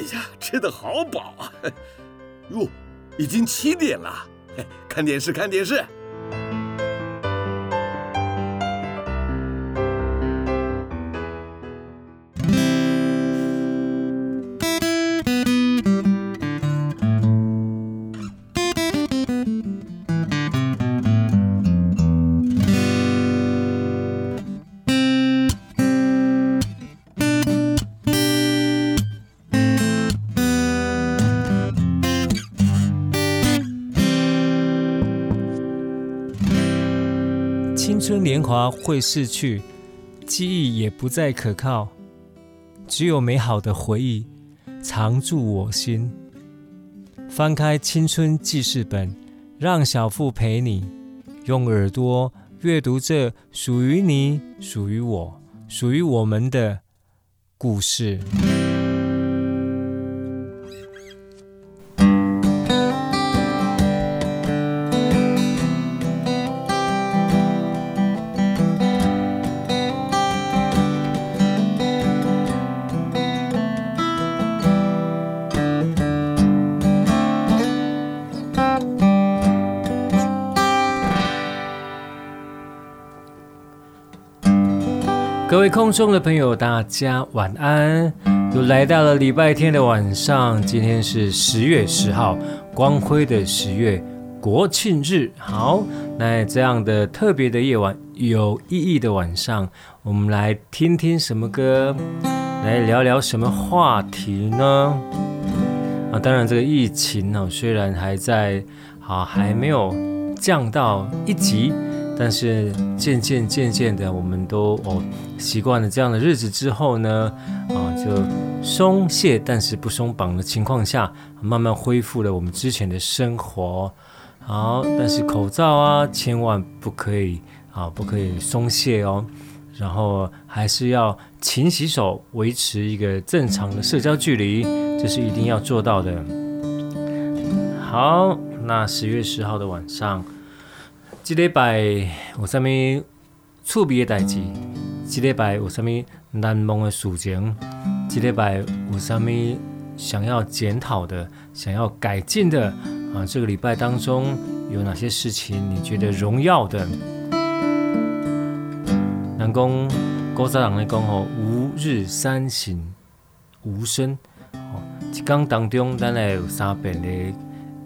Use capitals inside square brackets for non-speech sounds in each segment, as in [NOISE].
呀，吃的好饱啊！哟，已经七点了，看电视，看电视。华会逝去，记忆也不再可靠，只有美好的回忆常驻我心。翻开青春记事本，让小腹陪你用耳朵阅读这属于你、属于我、属于我们的故事。各位空中的朋友，大家晚安！又来到了礼拜天的晚上，今天是十月十号，光辉的十月，国庆日。好，那这样的特别的夜晚，有意义的晚上，我们来听听什么歌，来聊聊什么话题呢？啊，当然这个疫情呢，虽然还在，啊，还没有降到一级。但是渐渐渐渐的，我们都哦习惯了这样的日子之后呢，啊就松懈但是不松绑的情况下，慢慢恢复了我们之前的生活。好，但是口罩啊，千万不可以啊，不可以松懈哦。然后还是要勤洗手，维持一个正常的社交距离，这是一定要做到的。好，那十月十号的晚上。这礼拜有什么趣味的代志？这礼拜有什么难忘的事情？这礼拜有什么想要检讨的、想要改进的？啊，这个礼拜当中有哪些事情你觉得荣耀的？人讲古早人来讲吼，吾日三省吾身。哦，一天当中，咱来有三遍的，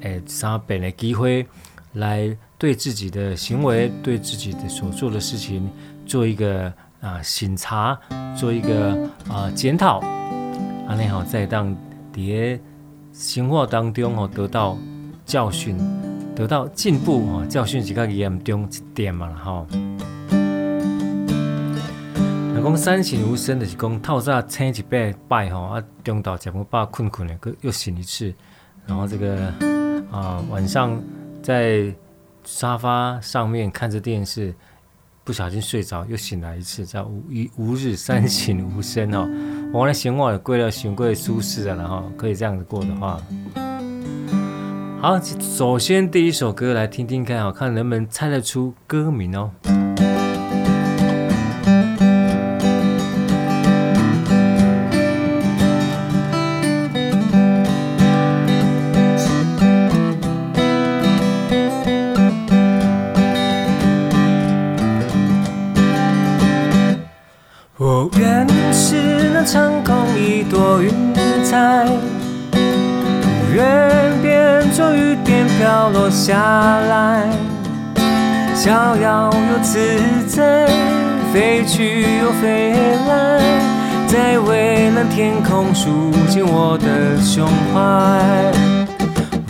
诶，三遍的机会来。对自己的行为，对自己的所做的事情，做一个啊审查，做一个啊检讨，啊，你好，在当迭生活当中哦，得到教训，得到进步啊，教训是较严重一点嘛，哈。那讲三省吾身，就是讲透早醒一摆拜吼，啊，中昼食饱饱困困的，又又醒一次，然后这个啊晚上在。沙发上面看着电视，不小心睡着，又醒来一次，叫无一无日三省吾身哦。我来闲话也贵了，行过舒适的，然后可以这样子过的话，好，首先第一首歌来听听看，看能不能猜得出歌名哦。落下来，逍遥又自在，飞去又飞来，在蔚蓝天空竖进我的胸怀。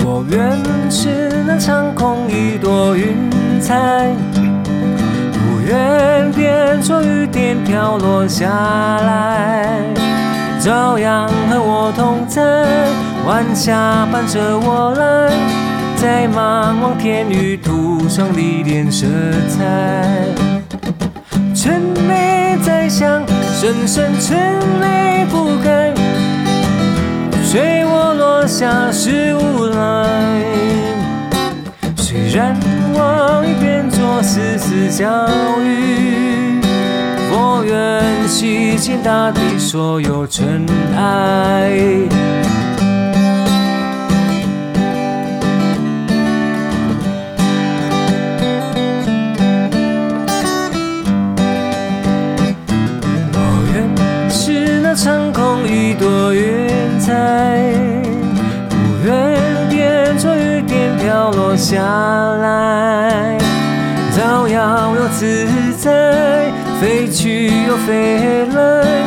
我愿是那长空一朵云彩，不愿变作雨点飘落下来，照样和我同在，晚霞伴着我来。在茫茫天宇涂上历练色彩，沉迷在想，深深沉迷不开，随我落下是无奈。虽然我已变作丝丝小雨，我愿洗净大地所有尘埃。朵云彩，不愿变成雨点飘落下来，照耀又自在，飞去又飞来，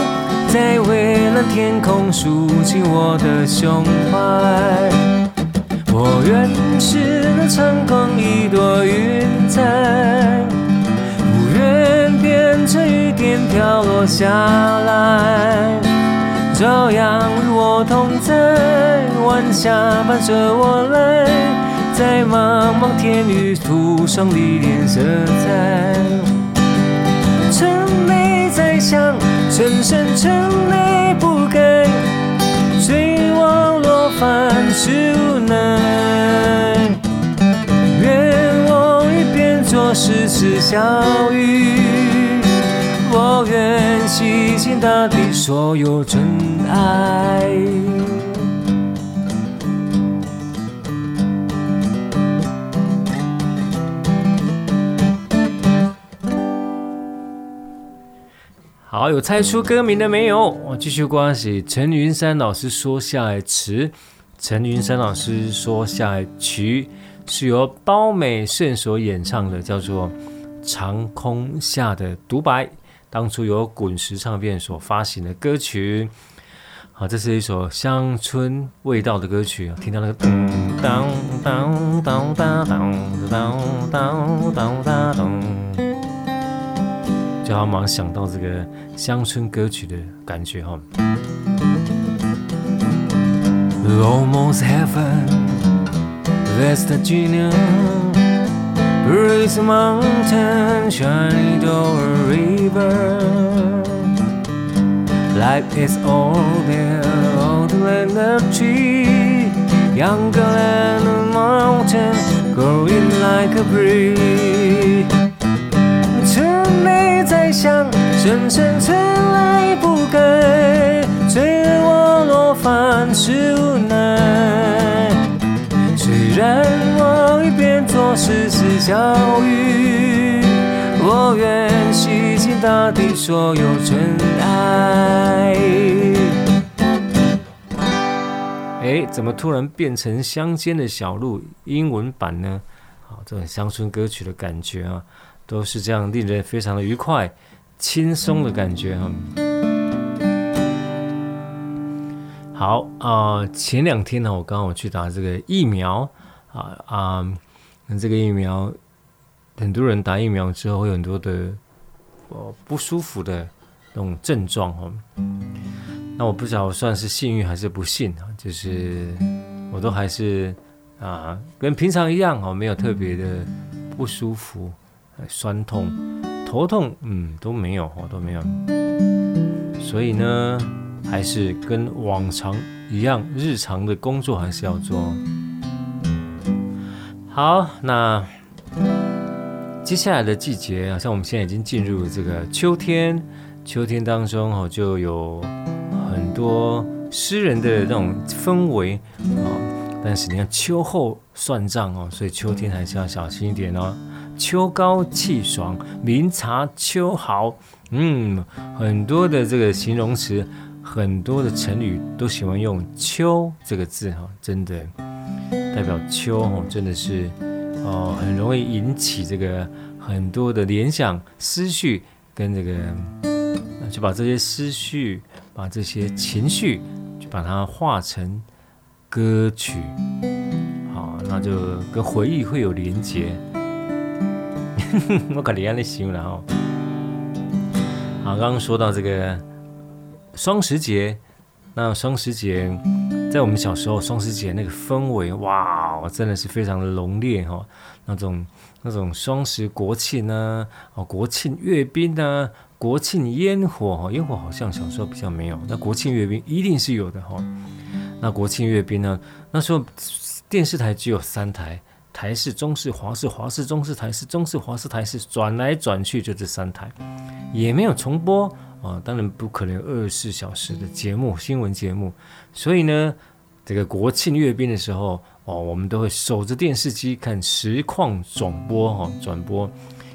在蔚蓝天空抒情我的胸怀。我愿是那长空一朵云彩，不愿变成雨点飘落下来，照样与我同在，晚霞伴着我来，在茫茫天域涂上历练色彩。沉泪在想，深深沉泪不该，随网落凡是无奈。愿我已变作丝丝小雨，我愿洗净大地所有尘埃。好，有猜出歌名的没有？我继续关系。陈云山老师说下来词，陈云山老师说下来曲，是由包美胜所演唱的，叫做《长空下的独白》，当初由滚石唱片所发行的歌曲。好，这是一首乡村味道的歌曲，听到那个噔当当当当当当当当当当。就好马上想到这个乡村歌曲的感觉哈。Almost heaven, West Virginia, Bruce Mountain, Shenandoah River. Life is all there, old land of tree, younger land of mountain, growing like a breeze. 在想，深深沉泪不该，随我落凡事无奈。虽然 我已变作丝丝小雨，我愿洗净大地所有尘埃。哎，怎么突然变成乡间的小路英文版呢？好，这种乡村歌曲的感觉啊。都是这样，令人非常的愉快、轻松的感觉啊。好啊、前两天呢，我刚好去打这个疫苗啊啊，这个疫苗，很多人打疫苗之后会有很多的哦不舒服的那种症状哦。那我不知道算是幸运还是不幸啊，就是我都还是啊跟平常一样哦，没有特别的不舒服。酸痛、头痛，嗯，都没有哦，都没有。所以呢，还是跟往常一样，日常的工作还是要做。好，那接下来的季节，好像我们现在已经进入这个秋天。秋天当中哦，就有很多诗人的那种氛围啊。但是你看秋后算账哦，所以秋天还是要小心一点哦。秋高气爽，明察秋毫。嗯，很多的这个形容词，很多的成语都喜欢用“秋”这个字哈，真的代表秋哦，真的是哦，很容易引起这个很多的联想、思绪，跟这个就把这些思绪、把这些情绪，就把它化成歌曲，好，那就跟回忆会有连结。[LAUGHS] 我可怜的心了哈。好，刚刚说到这个双十节，那双十节在我们小时候，双十节那个氛围，哇，真的是非常的浓烈哈。那种那种双十国庆呢，哦，国庆阅兵呢，国庆烟火哈，烟火好像小时候比较没有，那国庆阅兵一定是有的哈。那国庆阅兵呢，那时候电视台只有三台。台式、中视、华视、华视、中视、台式、中视、华视、台式，转来转去就这三台，也没有重播啊、哦，当然不可能二十四小时的节目，新闻节目。所以呢，这个国庆阅兵的时候哦，我们都会守着电视机看实况转播哈，转播。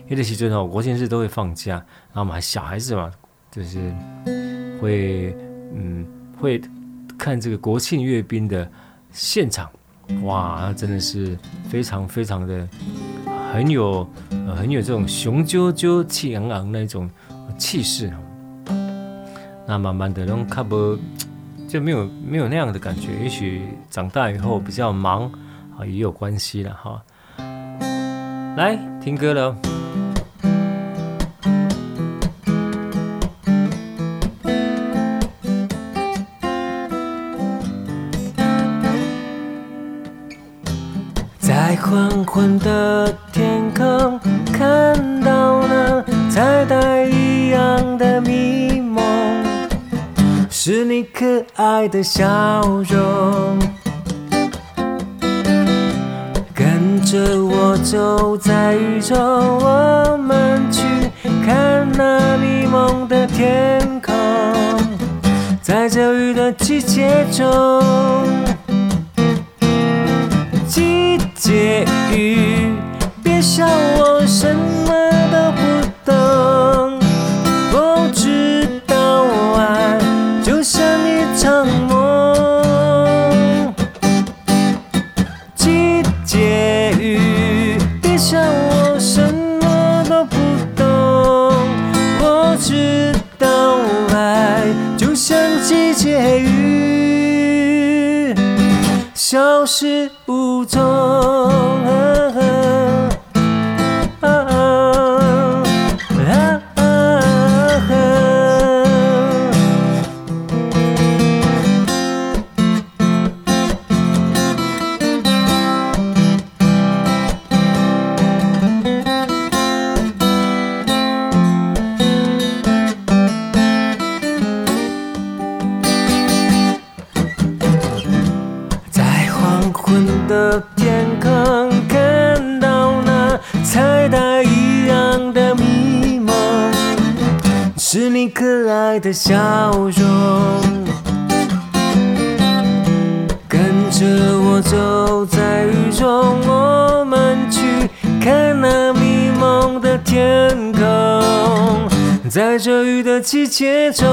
因为其实哦，国庆日都会放假，然后我们还小孩子嘛，就是会嗯，会看这个国庆阅兵的现场，哇，真的是非常非常的很有、很有这种雄赳赳气昂昂那种气势。那慢慢的，那种看不就没有没有那样的感觉。也许长大以后比较忙啊，也有关系了哈。来听歌了。在黄昏的天空，看是你可爱的笑容。跟着我走在雨中，我们去看那迷蒙的天空，在这雨的季节中。季节雨，别笑我神是。的笑容，跟着我走在雨中，我们去看那迷蒙的天空，在这雨的季节中，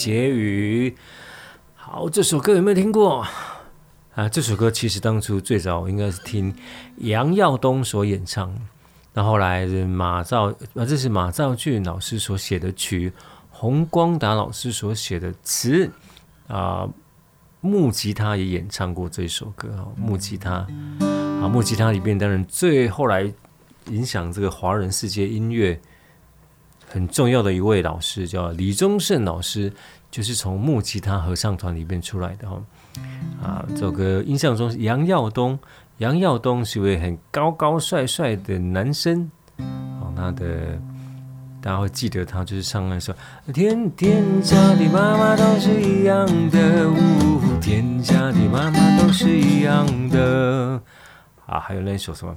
结语，好，这首歌有没有听过啊？这首歌其实当初最早应该是听杨耀东所演唱，那后来是马兆啊，这是马兆骏老师所写的曲，洪光达老师所写的词啊，木吉他也演唱过这首歌啊，木吉他啊，木吉他里面当然最后来影响这个华人世界音乐。很重要的一位老师叫李宗盛老师，就是从木吉他合唱团里面出来的哈。啊，这首歌印象中是杨耀东，杨耀东是一位很高高帅帅的男生。哦，他的大家会记得他就是唱那首《天天下的妈妈都是一样的》，呜，天下的妈妈都是一样的。啊，还有那首什么？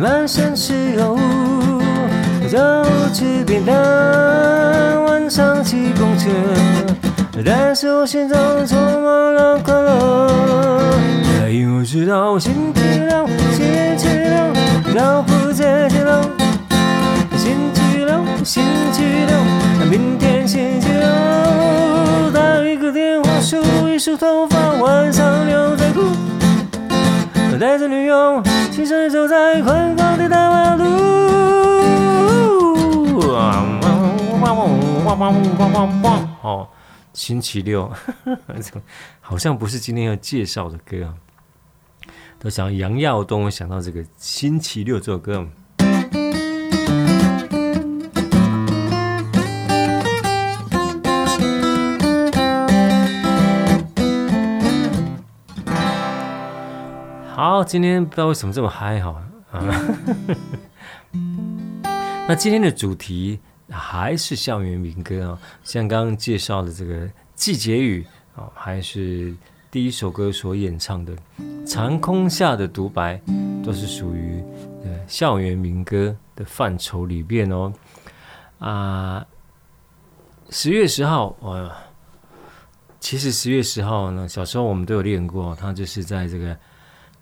满山是油，早吃便当，晚上骑公车，但是我心中充满了快乐，因为我知道星期六，星期六，老婆在接龙，星期六，星期六，明天星期六，打一个电话，梳一梳头发，晚上牛仔裤。带着女友，轻松地走在宽广的大马路。哦，星期六，[LAUGHS] 好像不是今天要介绍的歌啊。都想杨耀东想到这个星期六这首歌。好，今天不知道为什么这么嗨哈啊！[LAUGHS] 那今天的主题还是校园民歌啊，像刚刚介绍的这个《季节雨》啊，还是。第一首歌所演唱的《长空下的独白》，都是属于呃校园民歌的范畴里边哦。啊，十月十号，哇，其实十月十号呢，小时候我们都有练过，它就是在这个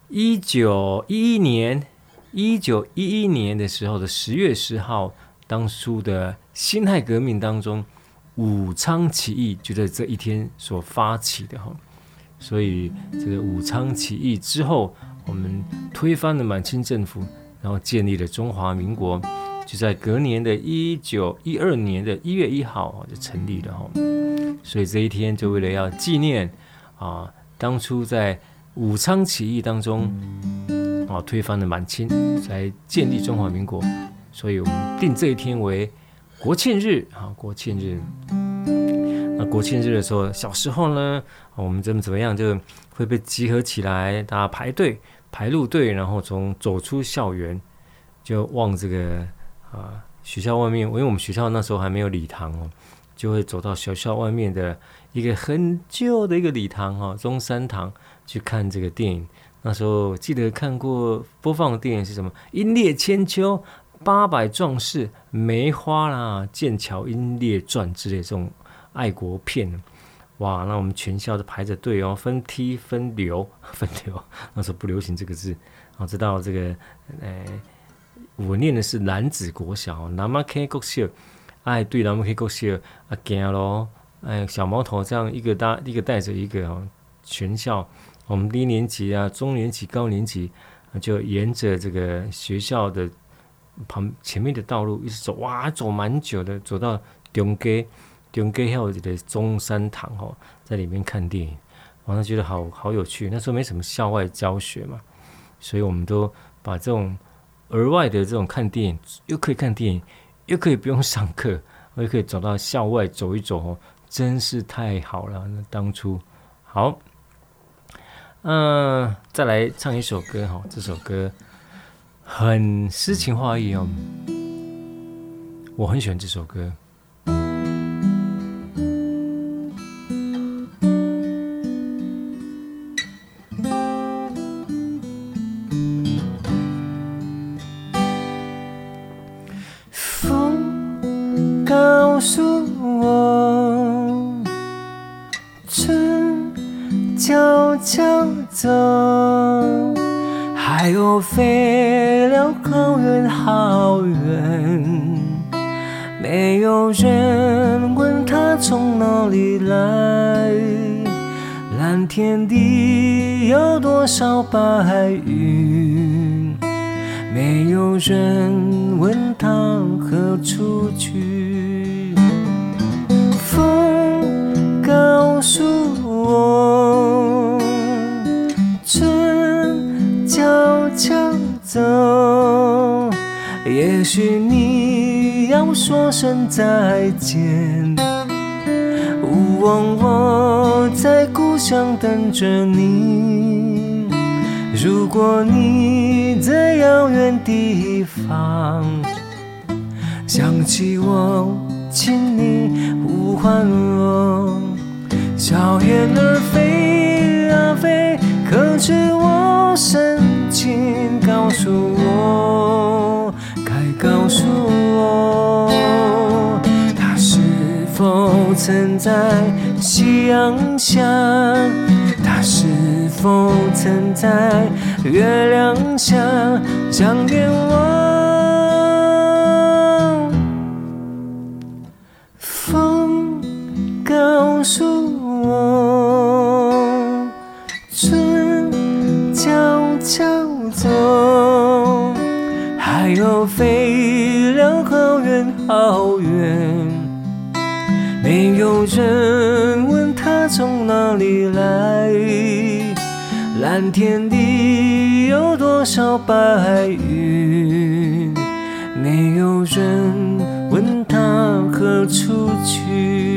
一九一一年，一九一一年的时候的十月十号，当初的辛亥革命当中，武昌起义就在这一天所发起的哈。所以，这个武昌起义之后，我们推翻了满清政府，然后建立了中华民国，就在隔年的一九一二年的一月一号就成立了哈。所以这一天就为了要纪念啊，当初在武昌起义当中啊推翻了满清，才建立中华民国，所以我们定这一天为国庆日啊，国庆日。那国庆日的时候，小时候呢，我们怎么怎么样，就会被集合起来，大家排队排路队，然后从走出校园，就往这个啊学校外面，因为我们学校那时候还没有礼堂哦，就会走到学校外面的一个很旧的一个礼堂哈，中山堂去看这个电影。那时候记得看过播放的电影是什么？《英烈千秋》《八百壮士》《梅花》啦，《剑桥英烈传》之类这种。爱国片，哇！那我们全校都排着队哦，分梯分流 [LAUGHS] 分流。那时候不流行这个字，我知道这个，呃，我念的是男子国小，南马 K 国小，哎，对，南马 K 国小啊，惊咯，哎，小毛头这样一个搭一个带着一个哦，全校，我们低年级啊，中年级、高年级，就沿着这个学校的旁前面的道路一直走，哇，走蛮久的，走到中街。中街还有的中山堂哦，在里面看电影，我那觉得好好有趣。那时候没什么校外教学嘛，所以我们都把这种额外的这种看电影，又可以看电影，又可以不用上课，又可以走到校外走一走哦，真是太好了。那当初好，嗯、再来唱一首歌哈，这首歌很诗情画意哦，我很喜欢这首歌。告诉我，该告诉我。他是否曾在夕阳下？他是否曾在月亮下想念我？风告诉草原。没有人问他从哪里来。蓝天里有多少白云，没有人问他何处去。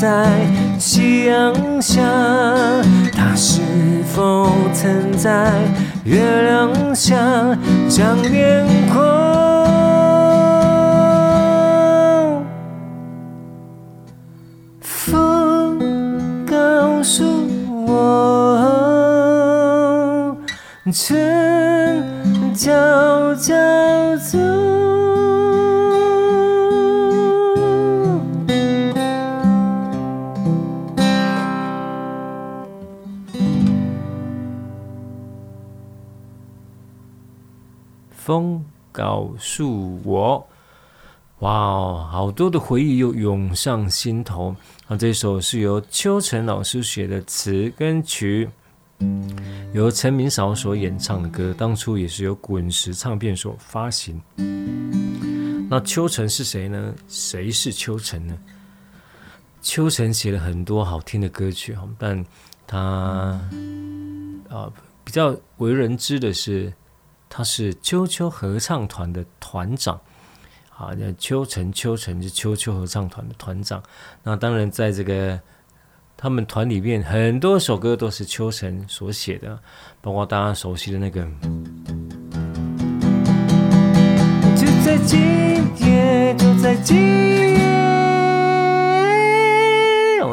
在夕阳下，他是否曾在月亮下长眠过？风告诉我，春悄悄走。风告诉我哇哦，好多的回忆又涌上心头。啊，这首是由秋晨老师写的词跟曲，由陈明韶所演唱的歌，当初也是由滚石唱片所发行。那秋晨是谁呢？谁是秋晨呢？秋晨写了很多好听的歌曲，但他啊比较为人知的是。他是秋秋合唱团的团长，啊，叫秋成秋成是秋秋合唱团的团长。那当然，在这个他们团里面，很多首歌都是秋成所写的，包括大家熟悉的那个。就在今夜，就在今夜，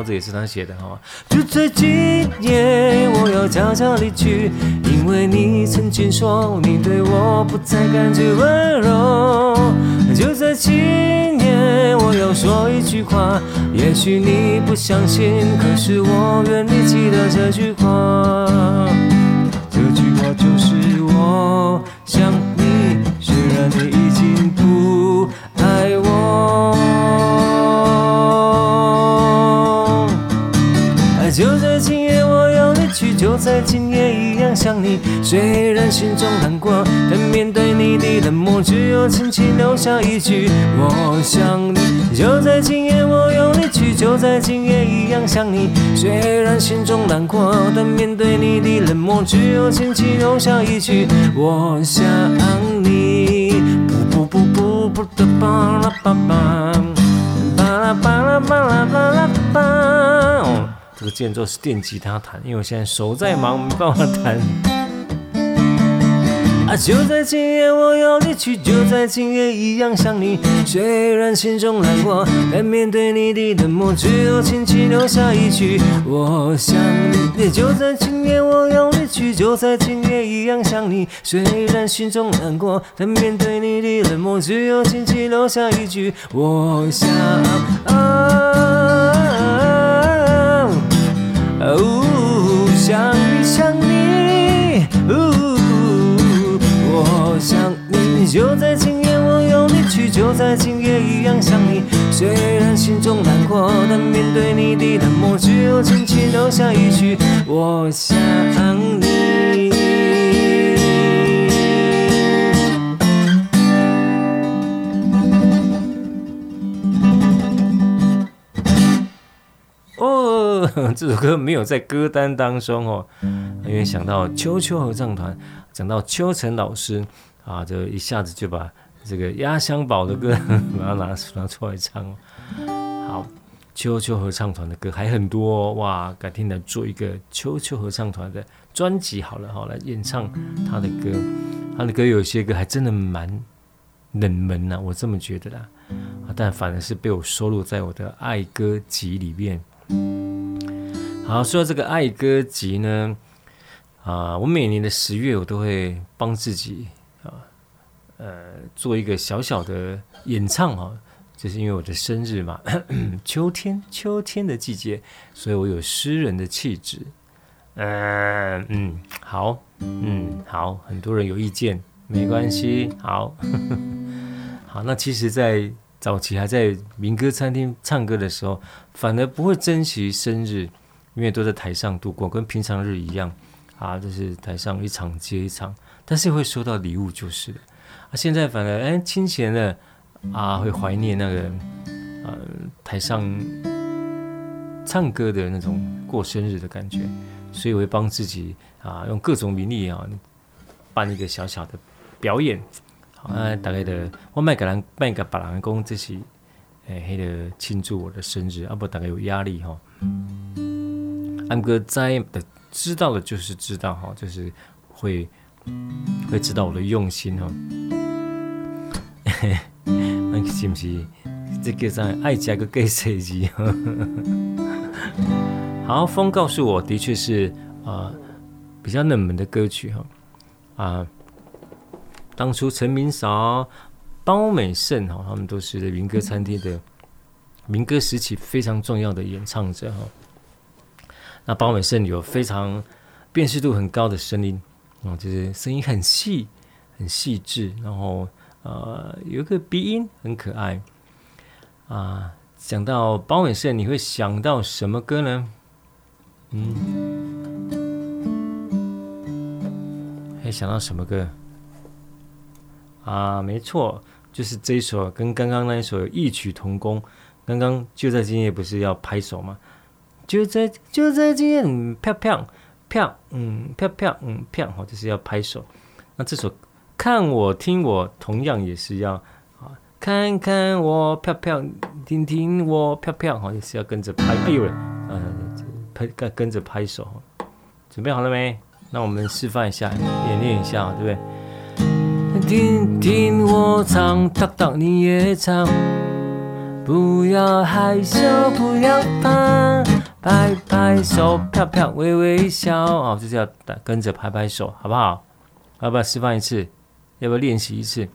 这也是他写的哈。就在今夜，我要悄悄离去。因为你曾经说你对我不再感觉温柔，就在今夜，我要说一句话，也许你不相信，可是我愿你记得这句话。这句话就是我想你，虽然心中难过，但面对你的冷漠，只有轻轻留下一句我想你。就在今夜，我要离去，就在今夜一样想你。虽然心中难过，但面对你的冷漠，只有轻轻留下一句我想你。不不不不不的巴拉巴巴，巴间奏是电吉他弹，因为我现在手在忙，没办法弹。[LAUGHS] 啊，就在今夜我要离去，就在今夜一样想你。虽然心中难过，但面对你的冷漠，只有轻轻留下一句我想你。就在今夜我要离去，就在今夜一样想你。虽然心中难过，但面对你的冷漠，只有轻轻留下一句我想啊。哦，想你想你，哦，我想你。就在今夜，我要离去，就在今夜一样想你。虽然心中难过，但面对你的冷漠，只有轻轻留下一句我想你。[LAUGHS] 这首歌没有在歌单当中哦，因为想到秋秋合唱团，讲到秋晨老师啊，就一下子就把这个压箱宝的歌 [LAUGHS] 把它拿拿出来唱。好，秋秋合唱团的歌还很多，哇，改天来做一个秋秋合唱团的专辑好了，好来演唱他的歌，他的歌有些歌还真的蛮冷门呐、我这么觉得啦。但反而是被我收录在我的爱歌集里面。好，说到这个爱歌集呢，啊，我每年的十月我都会帮自己啊，呃，做一个小小的演唱啊，就是因为我的生日嘛，[CLEARS THROAT] 秋天，秋天的季节，所以我有诗人的气质。嗯嗯，好，嗯好，很多人有意见，没关系，好，[LAUGHS] 好，那其实，在早期还在民歌餐厅唱歌的时候，反而不会珍惜生日，因为都在台上度过，跟平常日一样，啊，就是台上一场接一场，但是会收到礼物就是。啊，现在反而哎，清闲了，啊，会怀念那个，呃，台上唱歌的那种过生日的感觉。所以我会帮自己啊，用各种名义啊，办一个小小的表演。好，大概的，我卖给人，卖给别人讲，这是诶，那个庆祝我的生日，啊不，大概有压力哈。安哥在的知道的就是知道哈，就是会会知道我的用心哈。[LAUGHS] 那是不是这个在爱加个 gay 设计？[LAUGHS] 好，风告诉我的确是啊、比较冷门的歌曲哈啊。当初陈明韶、包美胜哈，他们都是民歌餐厅的民歌时期非常重要的演唱者哈。那包美胜有非常辨识度很高的声音啊，就是声音很细、很细致，然后呃有一个鼻音很可爱啊。讲到包美胜，你会想到什么歌呢？嗯，会想到什么歌啊？没错，就是这一首，跟刚刚那一首异曲同工。刚刚就在今夜不是要拍手吗？就在就在今夜，嗯，飘飘飘，嗯，飘飘，嗯，飘，好，就是要拍手。那这首看我听我，同样也是要啊，看看我飘飘，听听我飘飘，好，也是要跟着拍。哎呦，嗯。拍跟跟着拍手，准备好了没？那我们示范一下，演练一下，对不对？听听我唱，当当你也唱，不要害羞，不要怕，拍拍手，飘飘微微笑，哦，就是要跟着拍拍手，好不好？要不要示范一次？要不要练习一次？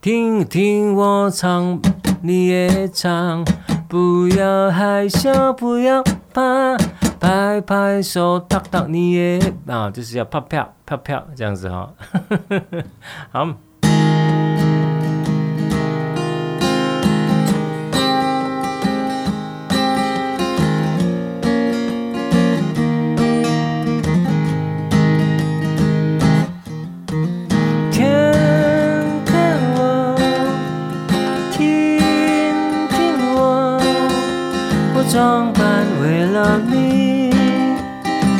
听听我唱，你也唱。不要害羞，不要怕，拍拍手，当当你也啊，就是要啪啪啪啪这样子哈，[LAUGHS] 好。装扮为了你，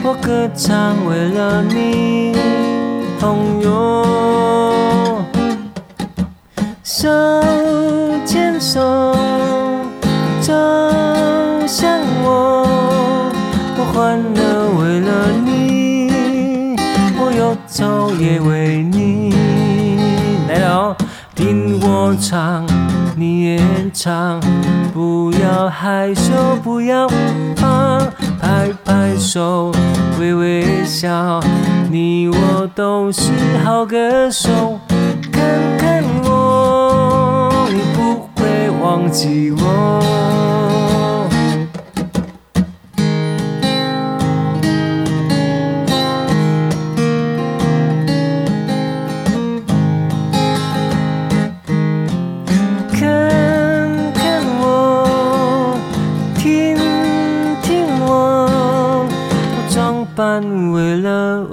我歌唱为了你，朋友，手牵手走向我，我欢乐为了你，我忧愁也为你。听我唱，你也唱。不要害羞，不要怕，拍拍手，微微笑，你我都是好歌手。看看我，你不会忘记我。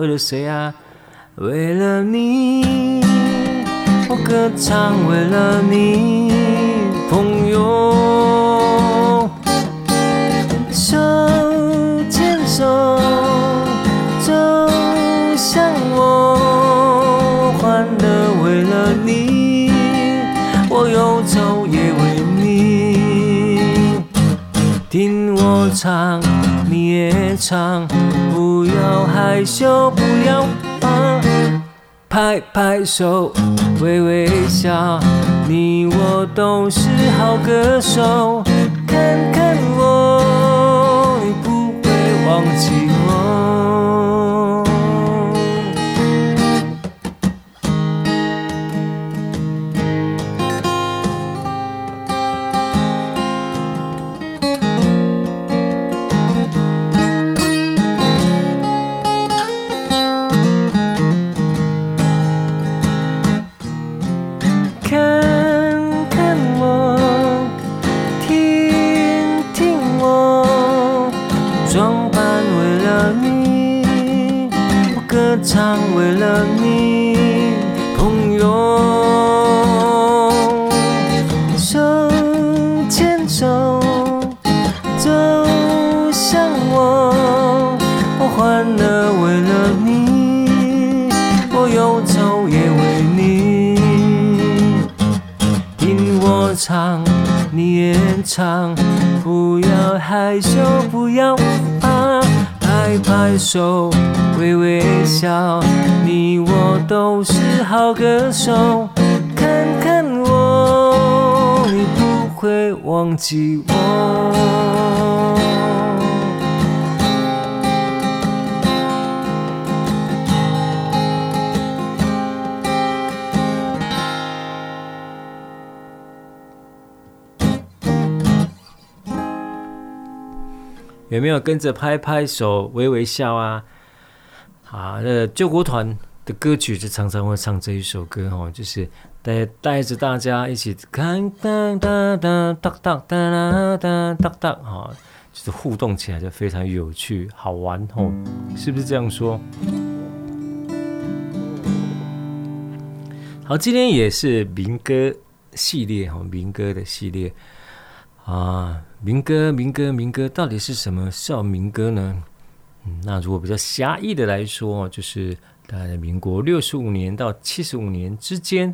为了谁啊？为了你，我歌唱为了你，朋友，手牵手走向我，欢乐为了你，我忧愁也为你，听我唱，你也唱。不要害羞，不要怕，拍拍手，微微笑，你我都是好歌手。看看我，有跟着拍拍手、微微笑啊？啊，那救国团的歌曲就常常会唱这一首歌哦，就是带带着大家一起看哒哒哒哒哒哒哒哒哒啊，就是互动起来就非常有趣好玩哦，是不是这样说？好，今天也是民歌系列哈，民歌的系列啊。民歌，民歌，民歌，到底是什么叫民歌呢？嗯，那如果比较狭义的来说，就是在民国六十五年到七十五年之间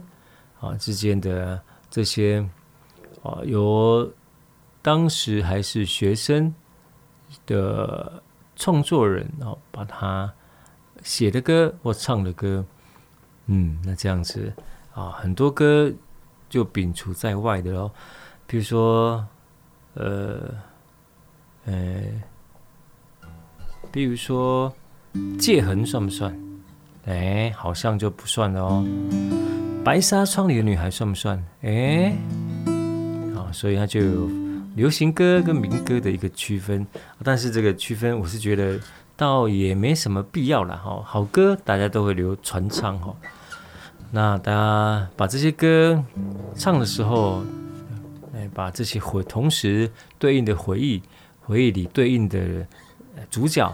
啊之间的这些啊，由当时还是学生的创作人啊，把他写的歌或唱的歌，嗯，那这样子啊，很多歌就摒除在外的喽，比如说。呃，呃，比如说《界痕》算不算？哎，好像就不算了哦。《白纱窗里的女孩》算不算？哎，好，所以它就有流行歌跟民歌的一个区分。但是这个区分，我是觉得倒也没什么必要了哈。好歌大家都会留传唱哈。那大家把这些歌唱的时候。把这些回同时对应的回忆，回忆里对应的主角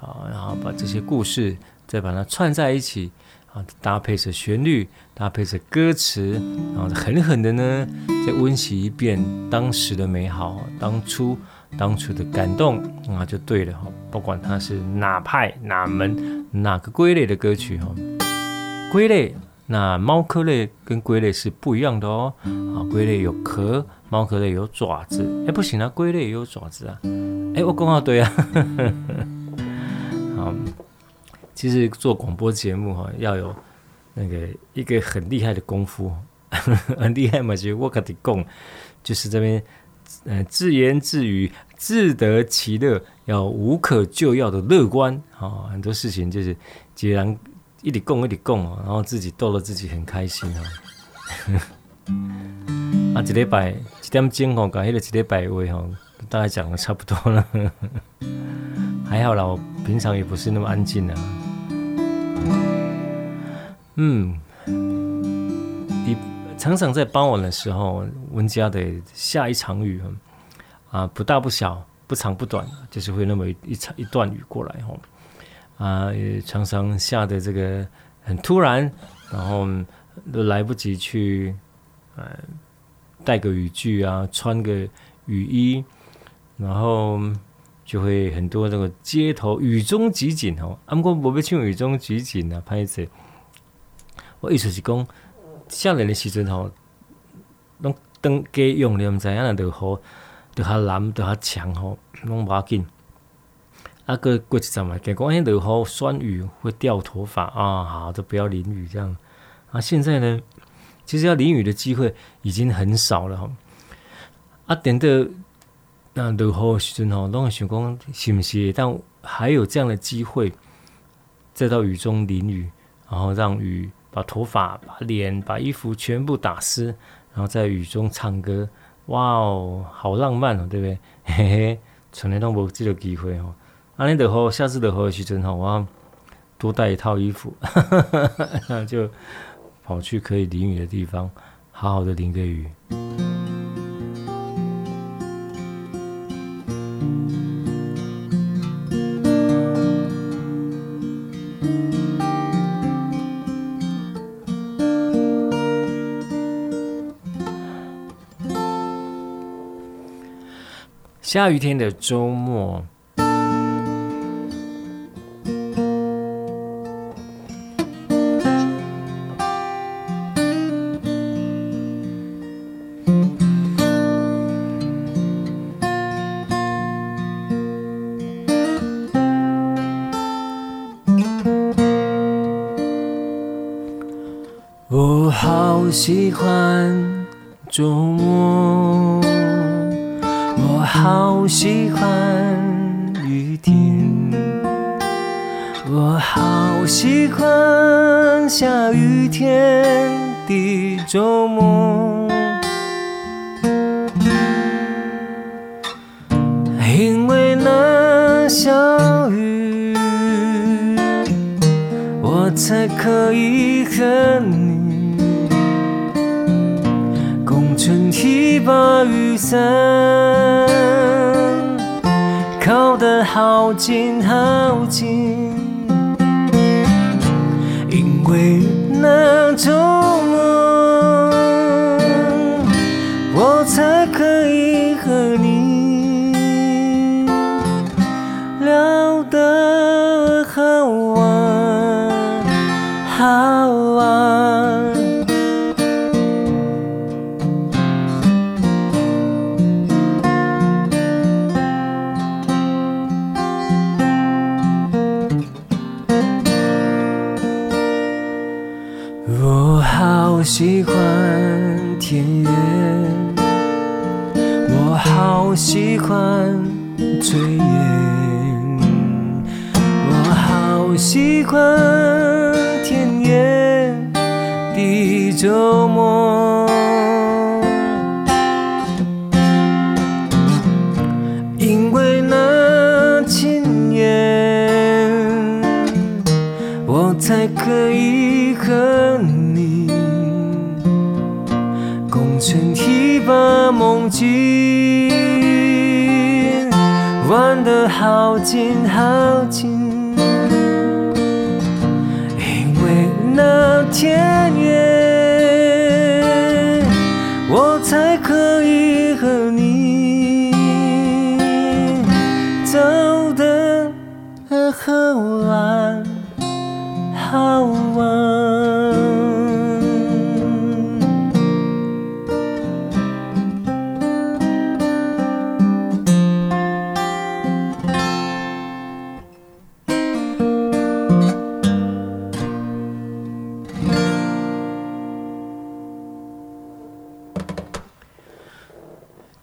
啊，然后把这些故事再把它串在一起啊，搭配着旋律，搭配着歌词，然后狠狠的呢再温习一遍当时的美好，当初当初的感动啊，就对了哈。不管它是哪派哪门哪个归类的歌曲哈，归类。那猫科类跟龟类是不一样的哦。啊，龟类有壳，猫科类有爪子。哎，不行啊，龟类也有爪子啊。哎，我刚好对啊。[LAUGHS] 好，其实做广播节目哈，要有那个一个很厉害的功夫，[LAUGHS] 很厉害嘛，就我跟你讲，就是这边，呃，自言自语，自得其乐，要无可救药的乐观啊。很多事情就是既然。一直讲，一直讲哦，然后自己逗了自己很开心哦。[LAUGHS] 啊，一礼拜一点钟哦，讲迄个一礼拜话吼，大概讲的差不多了。[LAUGHS] 还好啦，我平常也不是那么安静啊。嗯，你常常在傍晚的时候，温家的下一场雨啊，不大不小，不长不短，就是会那么一场一段雨过来吼。啊，也常常下的这个很突然，然后都来不及去，呃，带个雨具啊，穿个雨衣，然后就会很多这个街头雨中集锦哦。阿姆哥，我要唱雨中集锦啊，拍子。我意思是讲，少年的时阵吼，拢当家用的，唔知影那就好，就较蓝，就较强吼，拢无要紧。啊，过过一阵嘛，结果迄落雨酸雨会掉头发啊，好，都不要淋雨这样。啊，现在呢，其实要淋雨的机会已经很少了哈。啊，等到那落雨时阵吼，拢会想讲是不是？但还有这样的机会，再到雨中淋雨，然后让雨把头发、把脸、把衣服全部打湿，然后在雨中唱歌，哇哦，好浪漫哦，对不对？[LAUGHS] 嘿嘿，从来都没有这个机会哦。啊，你落雨，下次落雨的时阵吼，我要多带一套衣服，那 [LAUGHS] 就跑去可以淋雨的地方，好好的淋个雨。下雨天的周末，喜欢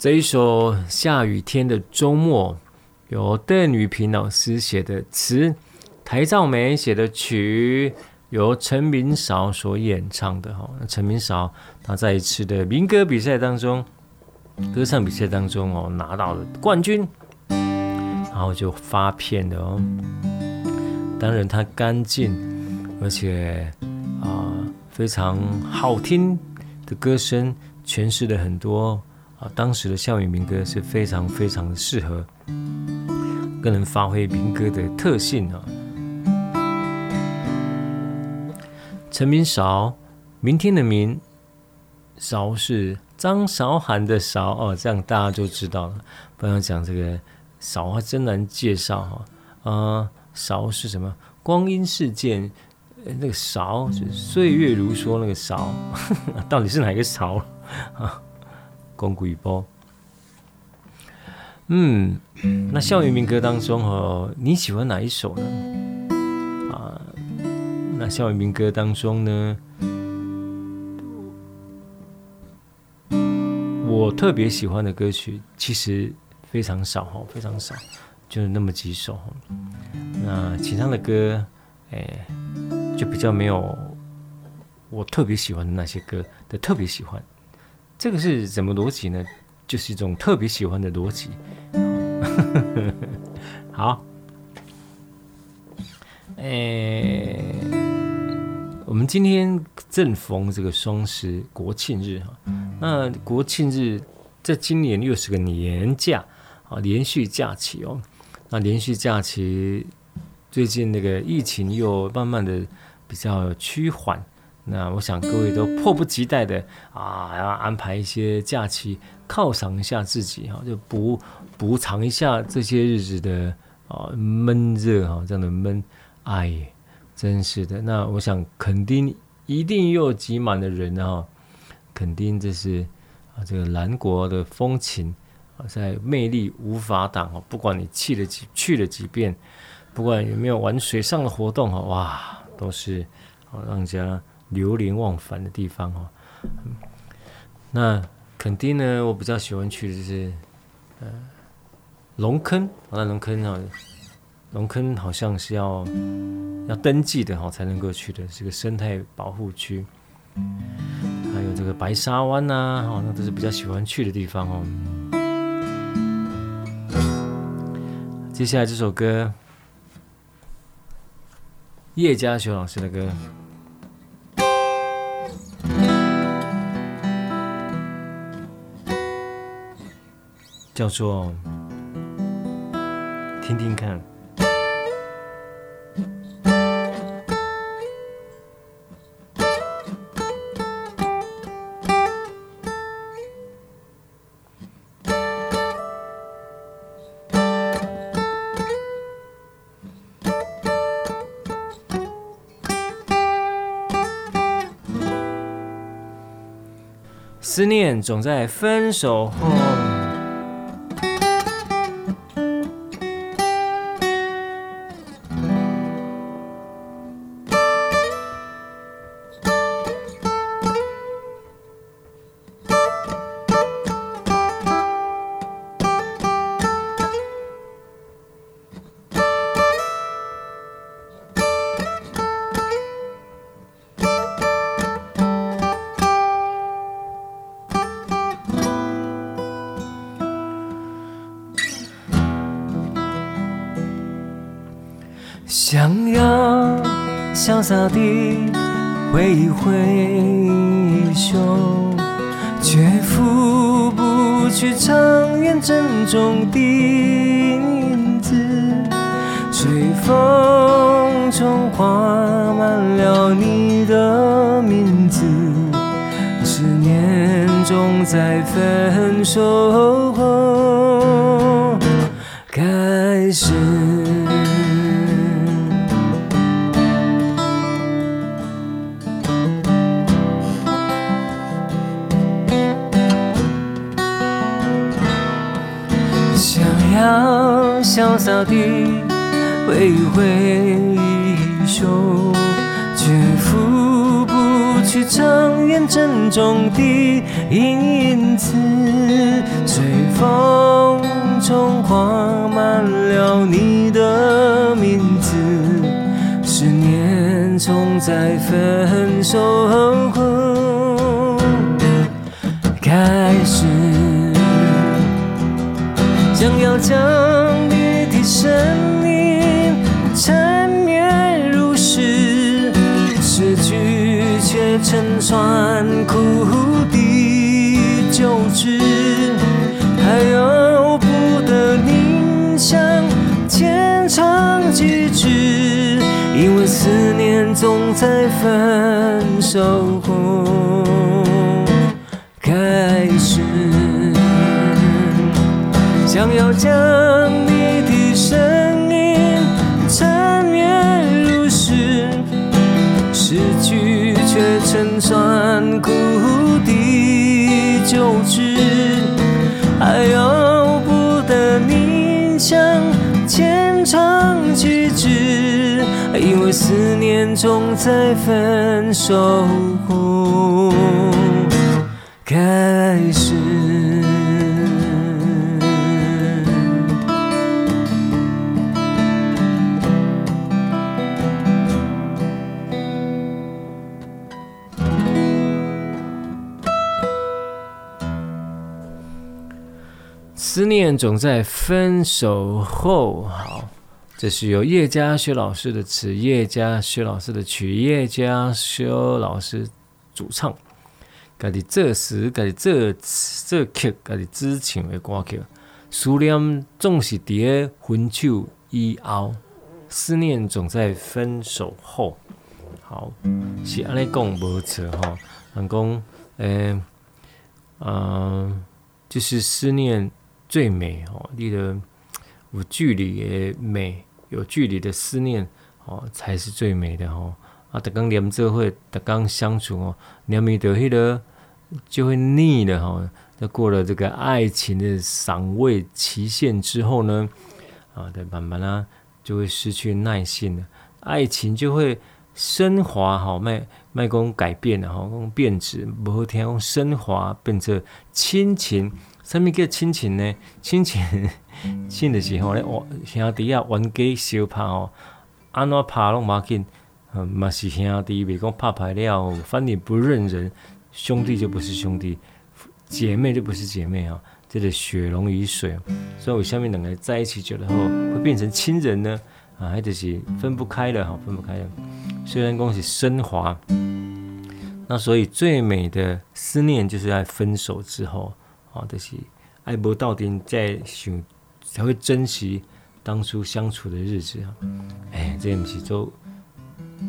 这一首下雨天的周末，由邓雨萍老师写的词，邰肇玫写的曲，由陈明韶所演唱的哈。那陈明韶他在一次的民歌比赛当中，歌唱比赛当中哦拿到了冠军，然后就发片的哦。当然他干净，而且啊非常好听的歌声，诠释了很多。当时的校园民歌是非常非常的适合，更能发挥民歌的特性啊。陈明韶，明天的明，韶是张韶涵的韶哦，这样大家就知道了。不要讲这个韶还真难介绍哈。啊，韶是什么？光阴似箭，那个韶是岁月如梭那个韶，[LAUGHS] 到底是哪个韶啊？[LAUGHS] 讲几波，嗯，那校园民歌当中哦，你喜欢哪一首呢？啊，那校园民歌当中呢，我特别喜欢的歌曲其实非常少哈，非常少，就是那么几首。那其他的歌，哎，就比较没有我特别喜欢的那些歌的特别喜欢。这个是什么逻辑呢？就是一种特别喜欢的逻辑。[LAUGHS] 好，哎，我们今天正逢这个双十国庆日哈，那国庆日在今年又是个年假啊，连续假期哦。那连续假期最近那个疫情又慢慢的比较趋缓，那我想各位都迫不及待的啊，要安排一些假期犒赏一下自己哈，就补补偿一下这些日子的啊闷热哈，这样的闷，哎，真是的。那我想肯定一定又挤满了人啊，肯定这是啊这个兰国的风情啊。在魅力无法挡哦，不管你去了几去了几遍，不管有没有玩水上的活动哈，哇，都是让人家流连忘返的地方哦。那垦丁呢，我比较喜欢去的就是呃龙坑，那龙坑啊，龙坑好像是要要登记的哈才能够去的，是个生态保护区。还有这个白沙湾呐，哦那都是比较喜欢去的地方哦。接下来这首歌，叶佳修老师的歌，叫做《听听看》。思念总在分手后。想要潇洒地挥一挥衣袖，却拂不去长远珍重的影子。随风中画满了你的名字，思念总在分手潇洒地挥一挥衣袖，却拂不去长远珍重的影子。随风中画满了你的名字，思念总在分手后开始，想要将。酸苦的旧知，还由不得你向天长地久，因为思念总在分手后开始，想要将思念总在分手后开始。思念总在分手后。好，这是由叶佳修老师的词，叶佳修老师的曲，叶佳修老师主唱。家己作词，家己作作曲，家己自唱的歌曲。思念总是在分手以后，思念总在分手后。好，是安尼讲无错吼。人讲，诶、欸，呃，就是思念。最美哦，你的有距离的美，有距离的思念哦，才是最美的哦。啊，逐工黏着会，逐工相处哦，黏腻的迄个就会腻了哈。那过了这个爱情的赏味期限之后呢，啊，对，慢慢啦就会失去耐性了，爱情就会升华哈，卖卖讲改变了哈，讲变质，不好听讲升华变成亲情。什么叫亲情呢？亲情，亲的时候咧，我兄弟啊，冤家相拍哦，安怎拍拢马紧，嗯，嘛是兄弟，别讲拍牌了，反正不认人，兄弟就不是兄弟，姐妹就不是姐妹啊，这个血浓于水，所以我下面两个人在一起久了后，会变成亲人呢，啊，还得是分不开的哈，分不开的。虽然讲是升华，那所以最美的思念就是在分手之后。啊，就是爱不到底，再想才会珍惜当初相处的日子啊！哎，这不是都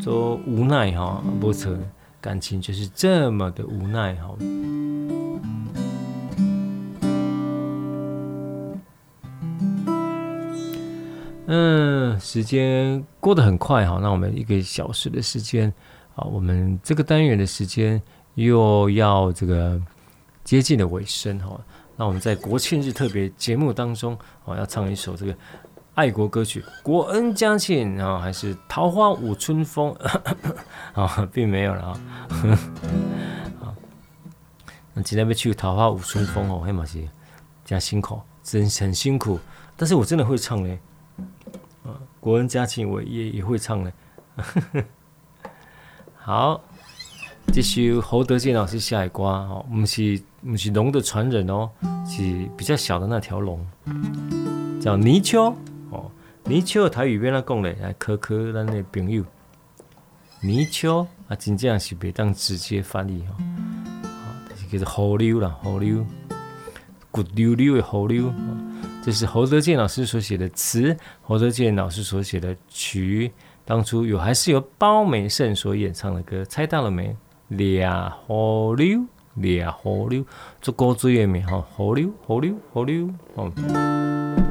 都无奈哈，不错，感情就是这么的无奈哈。嗯，时间过得很快哈，那我们一个小时的时间啊，我们这个单元的时间又要这个。接近的尾声哈，那我们在国庆日特别节目当中哦，要唱一首这个爱国歌曲《国恩家庆》然后，还是《桃花舞春风》啊，[LAUGHS] 并没有了啊。[LAUGHS] 好，那今天要去《桃花舞春风》哦，黑马鞋加辛苦，真很辛苦，但是我真的会唱嘞。啊，《国恩家庆》我也也会唱嘞。[LAUGHS] 好。这首侯德健老师写的歌哦，不是不是龙的传人哦，是比较小的那条龙，叫泥鳅哦。泥鳅台语变哪讲嘞？来考考咱的朋友，泥鳅啊，真正是袂当直接翻译哦。啊，是叫做河流啦，河流，骨溜溜的河流。这是侯德健老师所写的词，侯德健老师所写的曲，当初有还是由包美胜所演唱的歌，猜到了没？俩河流，掠河流，做古水诶名吼，河流，河流，河流，哦。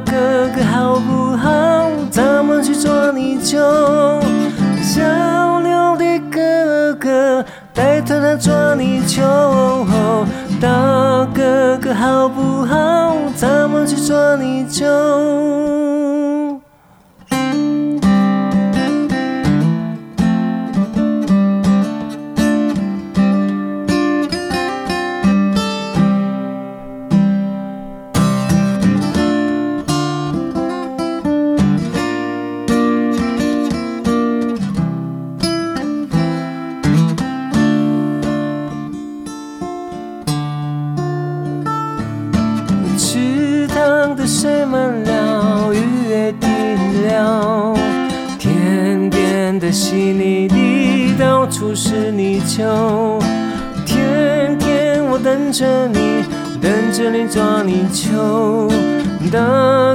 哥哥好不好？咱们去抓泥鳅？小牛的哥哥带着他抓泥鳅。大哥哥好不好？咱们去抓泥鳅。是泥鳅。天天我等着你，等着你抓泥鳅。大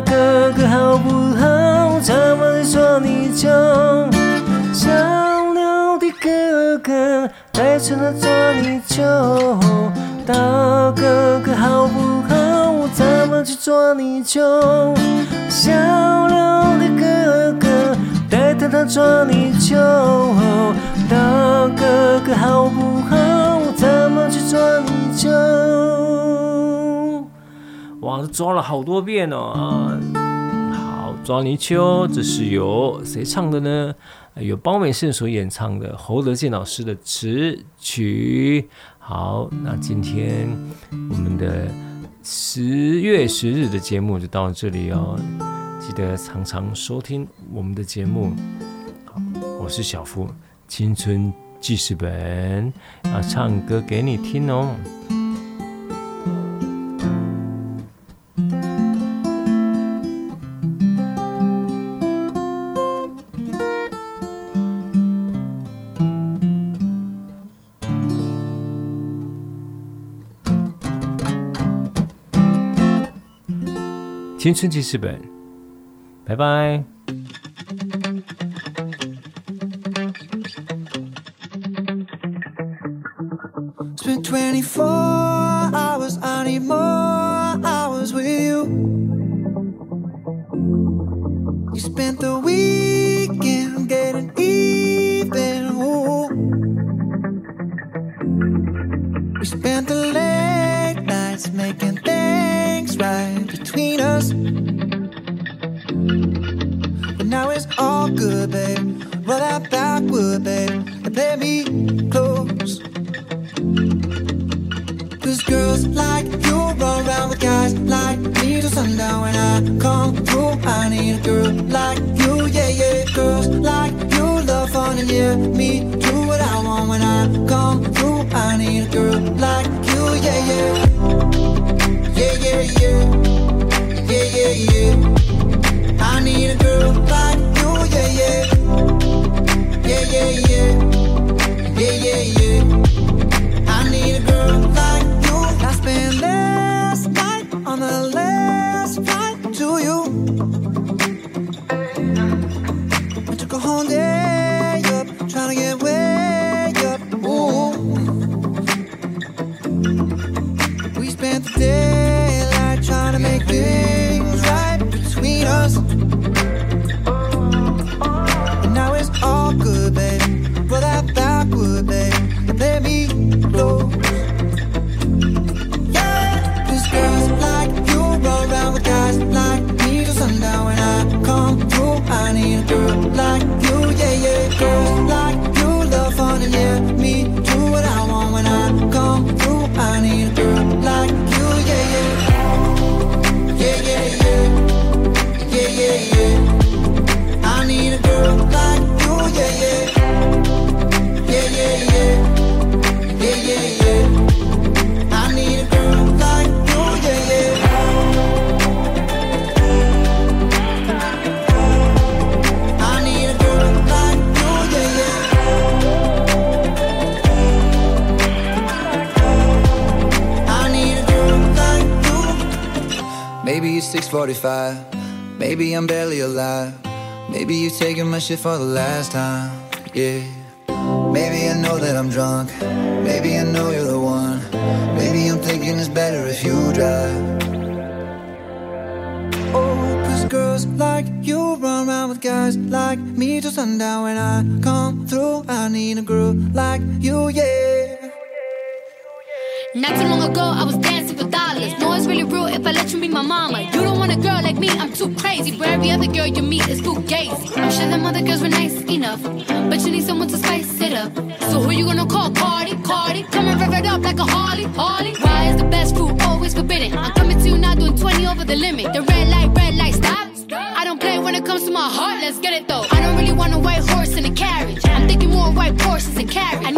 哥哥好不好？咱们抓泥鳅。小鸟的哥哥带着他抓泥鳅。大哥哥好不好？咱们去抓泥鳅，小鸟的哥哥带着他抓泥鳅。大哥哥好不好？咱们去抓泥鳅。哇，抓了好多遍哦啊！好，抓泥鳅，这是由谁唱的呢？由包美胜所演唱的，侯德健老师的词曲。好，那今天我们的。十月十日的节目就到这里哦，记得常常收听我们的节目。好，我是小夫，青春记事本要唱歌给你听哦。青春记事本，拜拜。before Maybe I'm barely alive. Maybe you're taking my shit for the last time. Yeah. Maybe I know that I'm drunk. Maybe I know you're the one. Maybe I'm thinking it's better if you drive. Oh, cause girls like you run around with guys like me till sundown. When I come through, I need a girl like you, yeah. Not too long ago, I was I let you be my mama. You don't want a girl like me, I'm too crazy. Where every other girl you meet is too gazy. I'm sure them other girls were nice enough, but you need someone to spice it up. So who you gonna call? Cardi, Cardi. Come and rev it up like a Harley, Harley. Why is the best food always forbidden? I'm coming to you now doing 20 over the limit. The red light, red light, stop. I don't play when it comes to my heart, let's get it though. I don't really want a white horse in a carriage. I'm thinking more white horses and carriage.